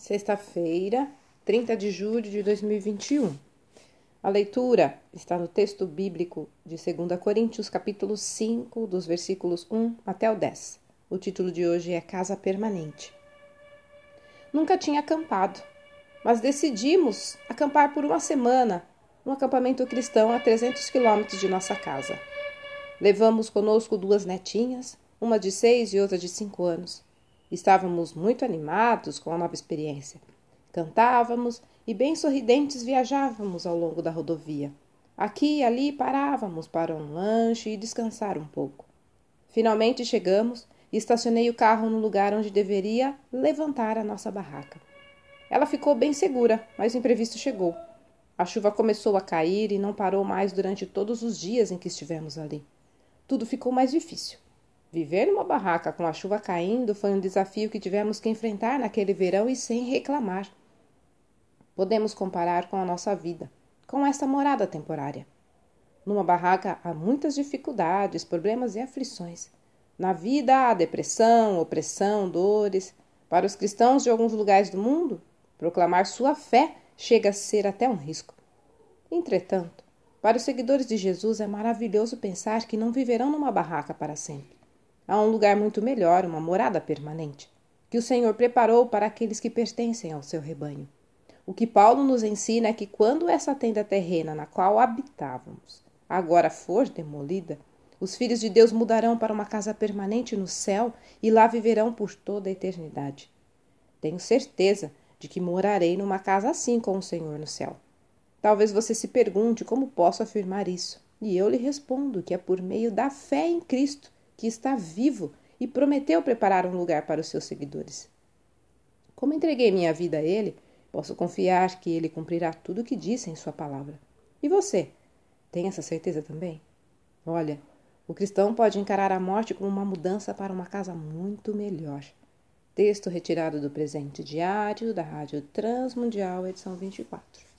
Sexta-feira, 30 de julho de 2021. A leitura está no texto bíblico de 2 Coríntios, capítulo 5, dos versículos 1 até o 10. O título de hoje é Casa Permanente. Nunca tinha acampado, mas decidimos acampar por uma semana num acampamento cristão a 300 quilômetros de nossa casa. Levamos conosco duas netinhas, uma de seis e outra de cinco anos. Estávamos muito animados com a nova experiência. Cantávamos e, bem sorridentes, viajávamos ao longo da rodovia. Aqui e ali parávamos para um lanche e descansar um pouco. Finalmente chegamos e estacionei o carro no lugar onde deveria levantar a nossa barraca. Ela ficou bem segura, mas o imprevisto chegou. A chuva começou a cair e não parou mais durante todos os dias em que estivemos ali. Tudo ficou mais difícil. Viver numa barraca com a chuva caindo foi um desafio que tivemos que enfrentar naquele verão e sem reclamar. Podemos comparar com a nossa vida, com esta morada temporária. Numa barraca há muitas dificuldades, problemas e aflições. Na vida há depressão, opressão, dores. Para os cristãos de alguns lugares do mundo, proclamar sua fé chega a ser até um risco. Entretanto, para os seguidores de Jesus é maravilhoso pensar que não viverão numa barraca para sempre a um lugar muito melhor, uma morada permanente, que o Senhor preparou para aqueles que pertencem ao seu rebanho. O que Paulo nos ensina é que quando essa tenda terrena na qual habitávamos agora for demolida, os filhos de Deus mudarão para uma casa permanente no céu e lá viverão por toda a eternidade. Tenho certeza de que morarei numa casa assim com o Senhor no céu. Talvez você se pergunte como posso afirmar isso, e eu lhe respondo que é por meio da fé em Cristo que está vivo e prometeu preparar um lugar para os seus seguidores. Como entreguei minha vida a Ele, posso confiar que Ele cumprirá tudo o que disse em Sua palavra. E você? Tem essa certeza também? Olha, o cristão pode encarar a morte como uma mudança para uma casa muito melhor. Texto retirado do presente diário da Rádio Transmundial, edição 24.